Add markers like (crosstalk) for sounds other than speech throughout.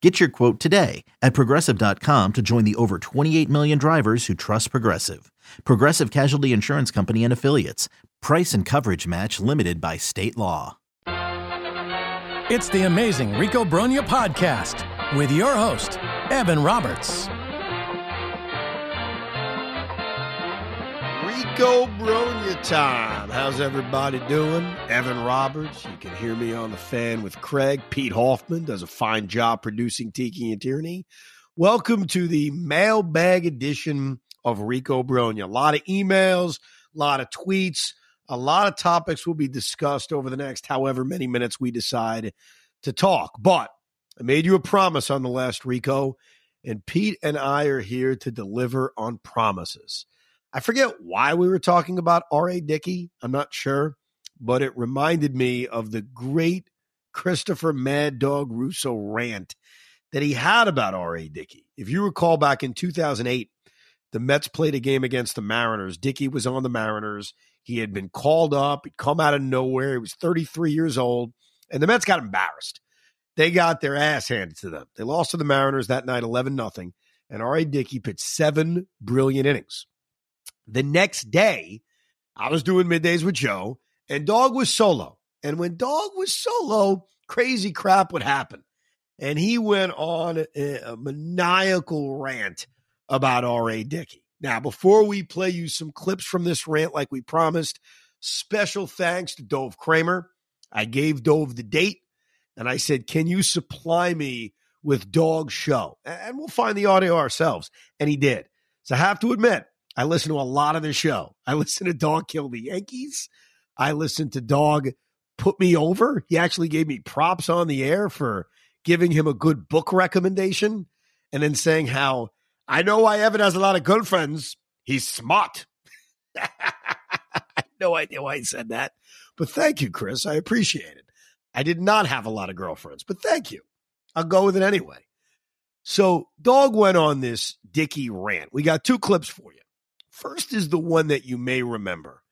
Get your quote today at progressive.com to join the over 28 million drivers who trust Progressive. Progressive Casualty Insurance Company and Affiliates. Price and coverage match limited by state law. It's the amazing Rico Brogna podcast with your host, Evan Roberts. Rico Brogna time. How's everybody doing? Evan Roberts. You can hear me on the fan with Craig. Pete Hoffman does a fine job producing Tiki and Tierney. Welcome to the mailbag edition of Rico Brogna. A lot of emails, a lot of tweets, a lot of topics will be discussed over the next however many minutes we decide to talk. But I made you a promise on the last Rico, and Pete and I are here to deliver on promises. I forget why we were talking about R.A. Dickey. I'm not sure, but it reminded me of the great Christopher Mad Dog Russo rant that he had about R.A. Dickey. If you recall back in 2008, the Mets played a game against the Mariners. Dickey was on the Mariners. He had been called up. He'd come out of nowhere. He was 33 years old, and the Mets got embarrassed. They got their ass handed to them. They lost to the Mariners that night, 11 nothing. And R.A. Dickey pitched seven brilliant innings. The next day, I was doing middays with Joe, and Dog was solo. And when Dog was solo, crazy crap would happen. And he went on a, a maniacal rant about R.A. Dickey. Now, before we play you some clips from this rant, like we promised, special thanks to Dov Kramer. I gave Dov the date and I said, Can you supply me with Dog's show? And we'll find the audio ourselves. And he did. So I have to admit, I listen to a lot of the show. I (laughs) listen to Dog Kill the Yankees. I listen to Dog Put Me Over. He actually gave me props on the air for giving him a good book recommendation and then saying how I know why Evan has a lot of girlfriends. He's smart. (laughs) No idea why he said that. But thank you, Chris. I appreciate it. I did not have a lot of girlfriends, but thank you. I'll go with it anyway. So, Dog went on this Dickey rant. We got two clips for you. First is the one that you may remember.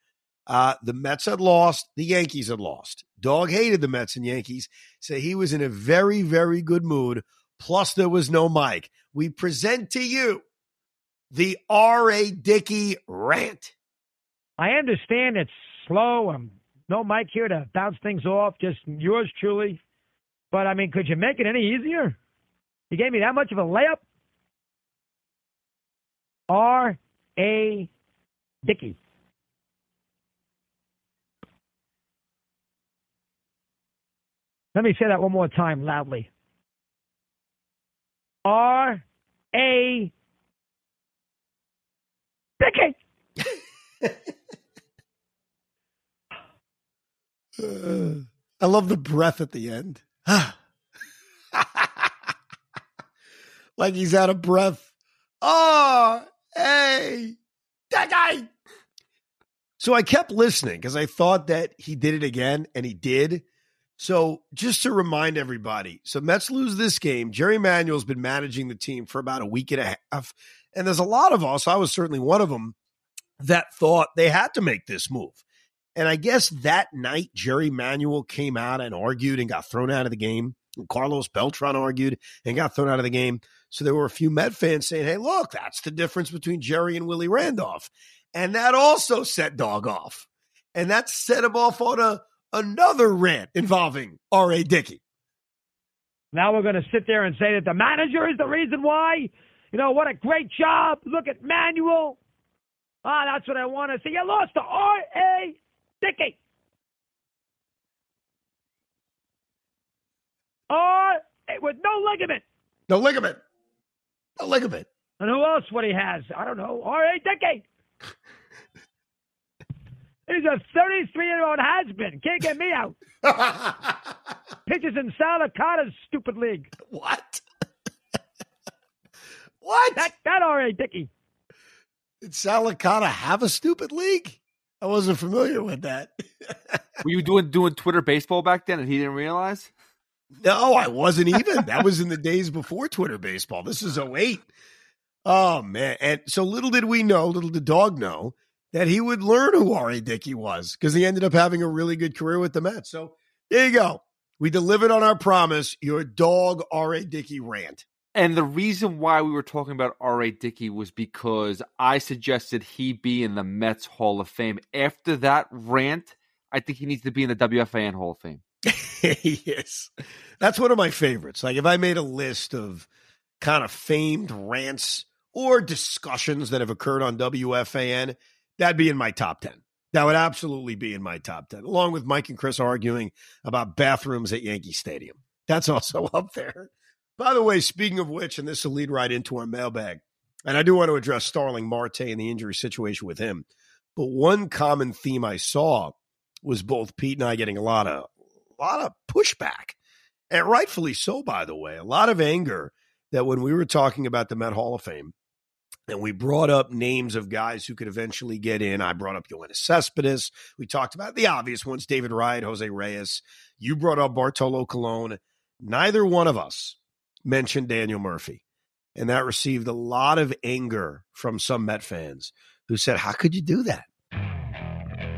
Uh, the Mets had lost, the Yankees had lost. Dog hated the Mets and Yankees, so he was in a very, very good mood. Plus, there was no mic. We present to you the R.A. Dickey rant. I understand it's slow. I'm no mic here to bounce things off. Just yours truly. But I mean, could you make it any easier? You gave me that much of a layup. R. A. Dickey. Let me say that one more time loudly. R. A. Dickey. (laughs) I love the breath at the end. (laughs) like he's out of breath. Oh, hey, that guy. So I kept listening because I thought that he did it again, and he did. So just to remind everybody, so Mets lose this game. Jerry Manuel's been managing the team for about a week and a half, and there's a lot of us. I was certainly one of them that thought they had to make this move. And I guess that night, Jerry Manuel came out and argued and got thrown out of the game. Carlos Beltran argued and got thrown out of the game. So there were a few Met fans saying, hey, look, that's the difference between Jerry and Willie Randolph. And that also set Dog off. And that set him off on a another rant involving R.A. Dickey. Now we're going to sit there and say that the manager is the reason why. You know, what a great job. Look at Manuel. Ah, that's what I want to see. You lost to R.A. Dickey. R. with no ligament. No ligament. No ligament. And who else would he has? I don't know. R.A. Dickey. (laughs) He's a 33 year old has been. Can't get me out. (laughs) Pitches in Sal Licata's stupid league. What? (laughs) what? That that R.A. Dickey. Did Sal Licata have a stupid league? I wasn't familiar with that. Were you doing doing Twitter baseball back then and he didn't realize? No, I wasn't even. that was in the days before Twitter baseball. This is 08. Oh man. And so little did we know, little did dog know, that he would learn who R.A. Dickey was because he ended up having a really good career with the Mets. So there you go. We delivered on our promise. Your dog R.A. Dickey rant. And the reason why we were talking about R.A. Dickey was because I suggested he be in the Mets Hall of Fame. After that rant, I think he needs to be in the WFAN Hall of Fame. (laughs) yes. That's one of my favorites. Like if I made a list of kind of famed rants or discussions that have occurred on WFAN, that'd be in my top 10. That would absolutely be in my top 10, along with Mike and Chris arguing about bathrooms at Yankee Stadium. That's (laughs) also up there. By the way, speaking of which, and this will lead right into our mailbag, and I do want to address Starling Marte and the injury situation with him. But one common theme I saw was both Pete and I getting a lot of a lot of pushback. And rightfully so, by the way, a lot of anger that when we were talking about the Met Hall of Fame, and we brought up names of guys who could eventually get in. I brought up Yoenis Cespedes. We talked about the obvious ones, David Wright, Jose Reyes. You brought up Bartolo Colon. Neither one of us mentioned Daniel Murphy. And that received a lot of anger from some Met fans who said, How could you do that?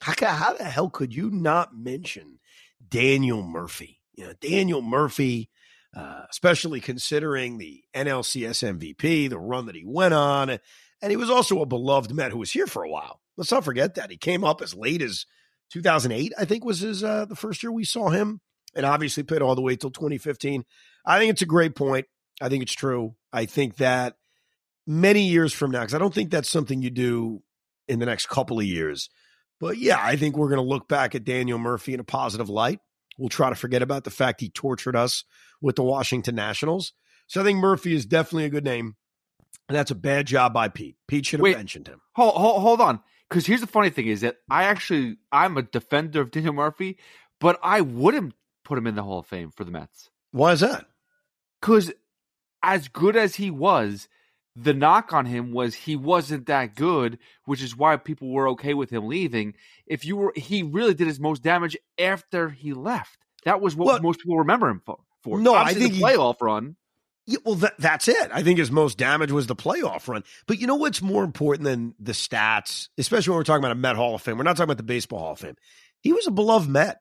How, how the hell could you not mention Daniel Murphy? You know, Daniel Murphy, uh, especially considering the NLCS MVP, the run that he went on, and he was also a beloved Met who was here for a while. Let's not forget that he came up as late as 2008. I think was his uh, the first year we saw him, and obviously played all the way till 2015. I think it's a great point. I think it's true. I think that many years from now, because I don't think that's something you do in the next couple of years. But yeah, I think we're going to look back at Daniel Murphy in a positive light. We'll try to forget about the fact he tortured us with the Washington Nationals. So I think Murphy is definitely a good name. And that's a bad job by Pete. Pete should have Wait, mentioned him. Hold, hold, hold on. Because here's the funny thing is that I actually, I'm a defender of Daniel Murphy, but I wouldn't put him in the Hall of Fame for the Mets. Why is that? Because as good as he was, the knock on him was he wasn't that good, which is why people were okay with him leaving. If you were, he really did his most damage after he left. That was what well, most people remember him for. for. No, Obviously, I think the playoff he, run. Yeah, well, that, that's it. I think his most damage was the playoff run. But you know what's more important than the stats, especially when we're talking about a Met Hall of Fame? We're not talking about the Baseball Hall of Fame. He was a beloved Met.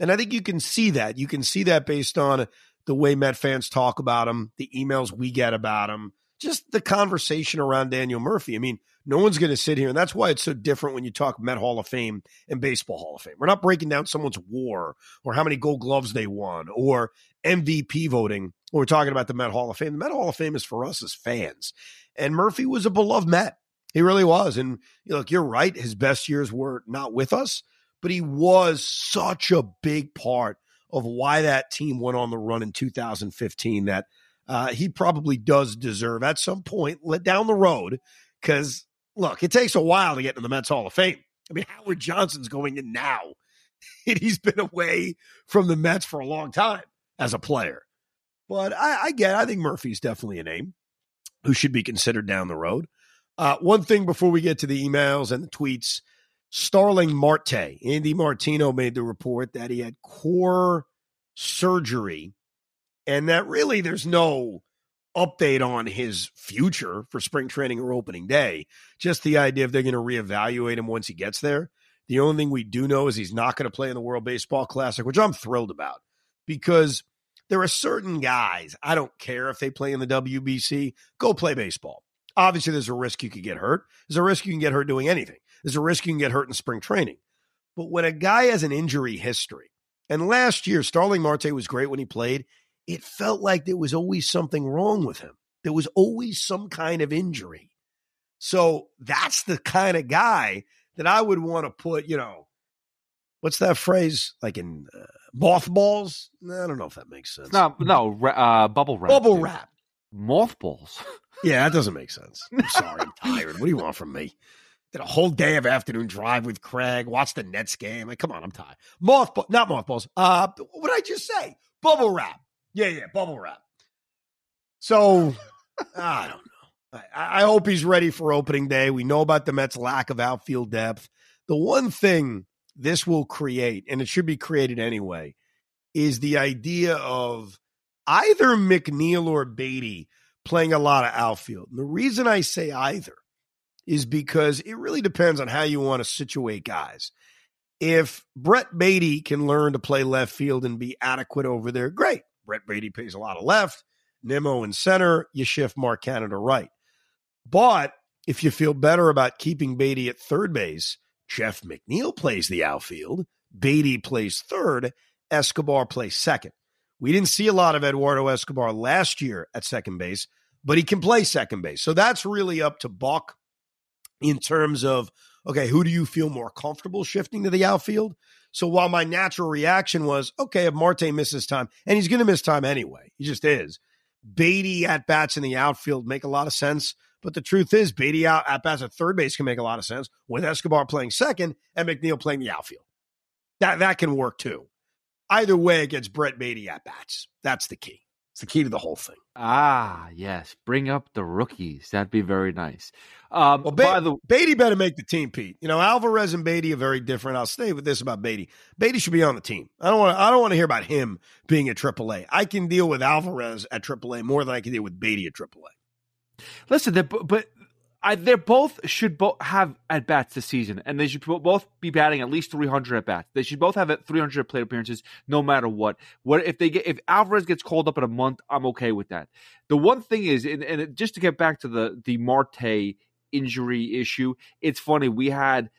And I think you can see that. You can see that based on the way Met fans talk about him, the emails we get about him just the conversation around Daniel Murphy. I mean, no one's going to sit here, and that's why it's so different when you talk Met Hall of Fame and Baseball Hall of Fame. We're not breaking down someone's war or how many Gold Gloves they won or MVP voting. When we're talking about the Met Hall of Fame, the Met Hall of Fame is for us as fans. And Murphy was a beloved Met. He really was. And look, you're right. His best years were not with us, but he was such a big part of why that team went on the run in 2015 that – uh, he probably does deserve at some point let down the road because look, it takes a while to get into the Mets Hall of Fame. I mean, (laughs) Howard Johnson's going in now. (laughs) And he's been away from the Mets for a long time as a player. But I, I get, I think Murphy's definitely a name who should be considered down the road. Uh, one thing before we get to the emails and the tweets Starling Marte, Andy Martino made the report that he had core surgery and that really there's no update on his future for spring training or opening day. Just the idea if they're going to reevaluate him once he gets there. The only thing we do know is he's not going to play in the World Baseball Classic, which I'm thrilled about because there are certain guys, I don't care if they play in the WBC, go play baseball. Obviously, there's a risk you could get hurt. There's a risk you can get hurt doing anything. There's a risk you can get hurt in spring training. But when a guy has an injury history, and last year, Starling Marte was great when he played, it felt like there was always something wrong with him. There was always some kind of injury. So that's the kind of guy that I would want to put, you know, what's that phrase? Like in uh, mothballs? I don't know if that makes sense. No, no, uh, bubble wrap. Bubble dude. wrap. Mothballs. Yeah, that doesn't make sense. I'm sorry, I'm (laughs) tired. What do you want from me? Did a whole day of afternoon drive with Craig, watch the Nets game. Like, come on, I'm tired. Mothball, not mothballs. Uh, what did I just say? Bubble wrap. Yeah, yeah, bubble wrap. So, (laughs) I don't know. I, I hope he's ready for opening day. We know about the Mets' lack of outfield depth. The one thing this will create, and it should be created anyway, is the idea of either McNeil or Baty playing a lot of outfield. And the reason I say either is because it really depends on how you want to situate guys. If Brett Baty can learn to play left field and be adequate over there, great. Brett Baty plays a lot of left, Nimmo in center, you shift Mark Canha right. But if you feel better about keeping Baty at third base, Jeff McNeil plays the outfield, Baty plays third, Escobar plays second. We didn't see a lot of Eduardo Escobar last year at second base, but he can play second base. So that's really up to Buck in terms of okay, who do you feel more comfortable shifting to the outfield? So while my natural reaction was, okay, if Marte misses time, and he's going to miss time anyway, he just is. Baty at bats in the outfield make a lot of sense. But the truth is, Baty out at bats at third base can make a lot of sense with Escobar playing second and McNeil playing the outfield. That that can work too. Either way, it gets Brett Baty at bats. That's the key. It's the key to the whole thing. Ah, yes. Bring up the rookies. That'd be very nice. Um, Well, by the Baty better make the team, Pete. You know, Alvarez and Baty are very different. I'll stay with this about Baty. Baty should be on the team. I don't want. I don't want to hear about him being at AAA. I can deal with Alvarez at AAA more than I can deal with Baty at AAA. listen, but I, they're both should both have at bats this season, and they should both be batting at least 300 at bats. They should both have at 300 plate appearances, no matter what. What if they get if Alvarez gets called up in a month? I'm okay with that. The one thing is, and, and just to get back to the the Marte injury issue, it's funny we had.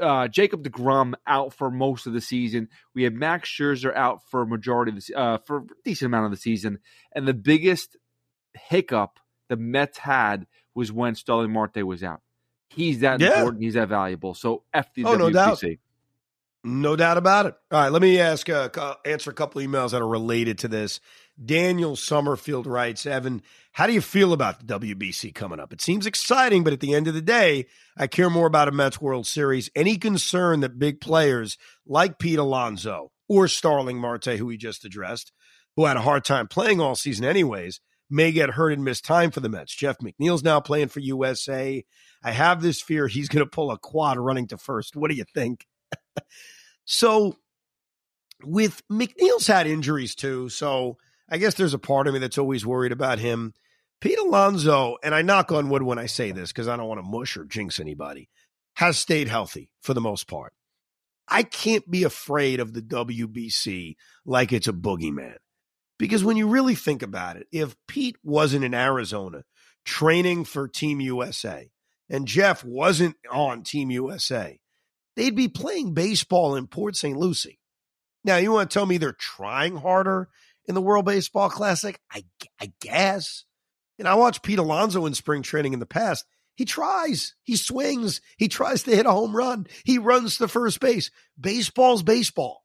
Uh, Jacob Degrom out for most of the season. We had Max Scherzer out for a majority of the uh, for a decent amount of the season, and the biggest hiccup the Mets had was when Starling Marte was out. He's that Yeah. important. He's that valuable. So F the Oh, no doubt. No doubt about it. All right, let me ask uh, answer a couple emails that are related to this. Daniel Summerfield writes, Evan, how do you feel about the WBC coming up? It seems exciting, but at the end of the day, I care more about a Mets World Series. Any concern that big players like Pete Alonso or Starling Marte, who we just addressed, who had a hard time playing all season anyways, may get hurt and miss time for the Mets. Jeff McNeil's now playing for USA. I have this fear he's going to pull a quad running to first. What do you think? (laughs) so with McNeil's had injuries too, so I guess there's a part of me that's always worried about him. Pete Alonso, and I knock on wood when I say this because I don't want to mush or jinx anybody, has stayed healthy for the most part. I can't be afraid of the WBC like it's a boogeyman. Because when you really think about it, if Pete wasn't in Arizona training for Team USA and Jeff wasn't on Team USA, they'd be playing baseball in Port St. Lucie. Now, you want to tell me they're trying harder in the World Baseball Classic? I, I guess. And I watched Pete Alonso in spring training in the past. He tries, he swings, he tries to hit a home run, he runs to first base. Baseball's baseball.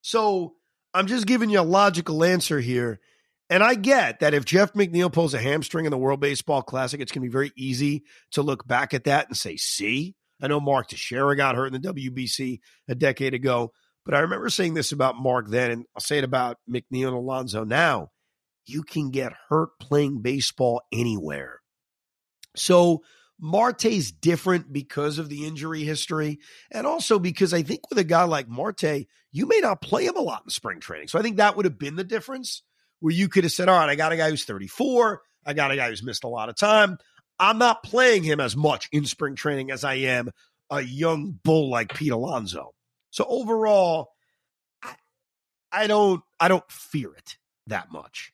So I'm just giving you a logical answer here. And I get that if Jeff McNeil pulls a hamstring in the World Baseball Classic, it's going to be very easy to look back at that and say, see, I know Mark Teixeira got hurt in the WBC a decade ago, but I remember saying this about Mark then, and I'll say it about McNeil and Alonso now. You can get hurt playing baseball anywhere. So Marte's different because of the injury history, and also because I think with a guy like Marte, you may not play him a lot in spring training. So I think that would have been the difference. where you could have said, all right, I got a guy who's 34. I got a guy who's missed a lot of time. I'm not playing him as much in spring training as I am a young bull like Pete Alonso. So overall, I, I don't I don't fear it that much.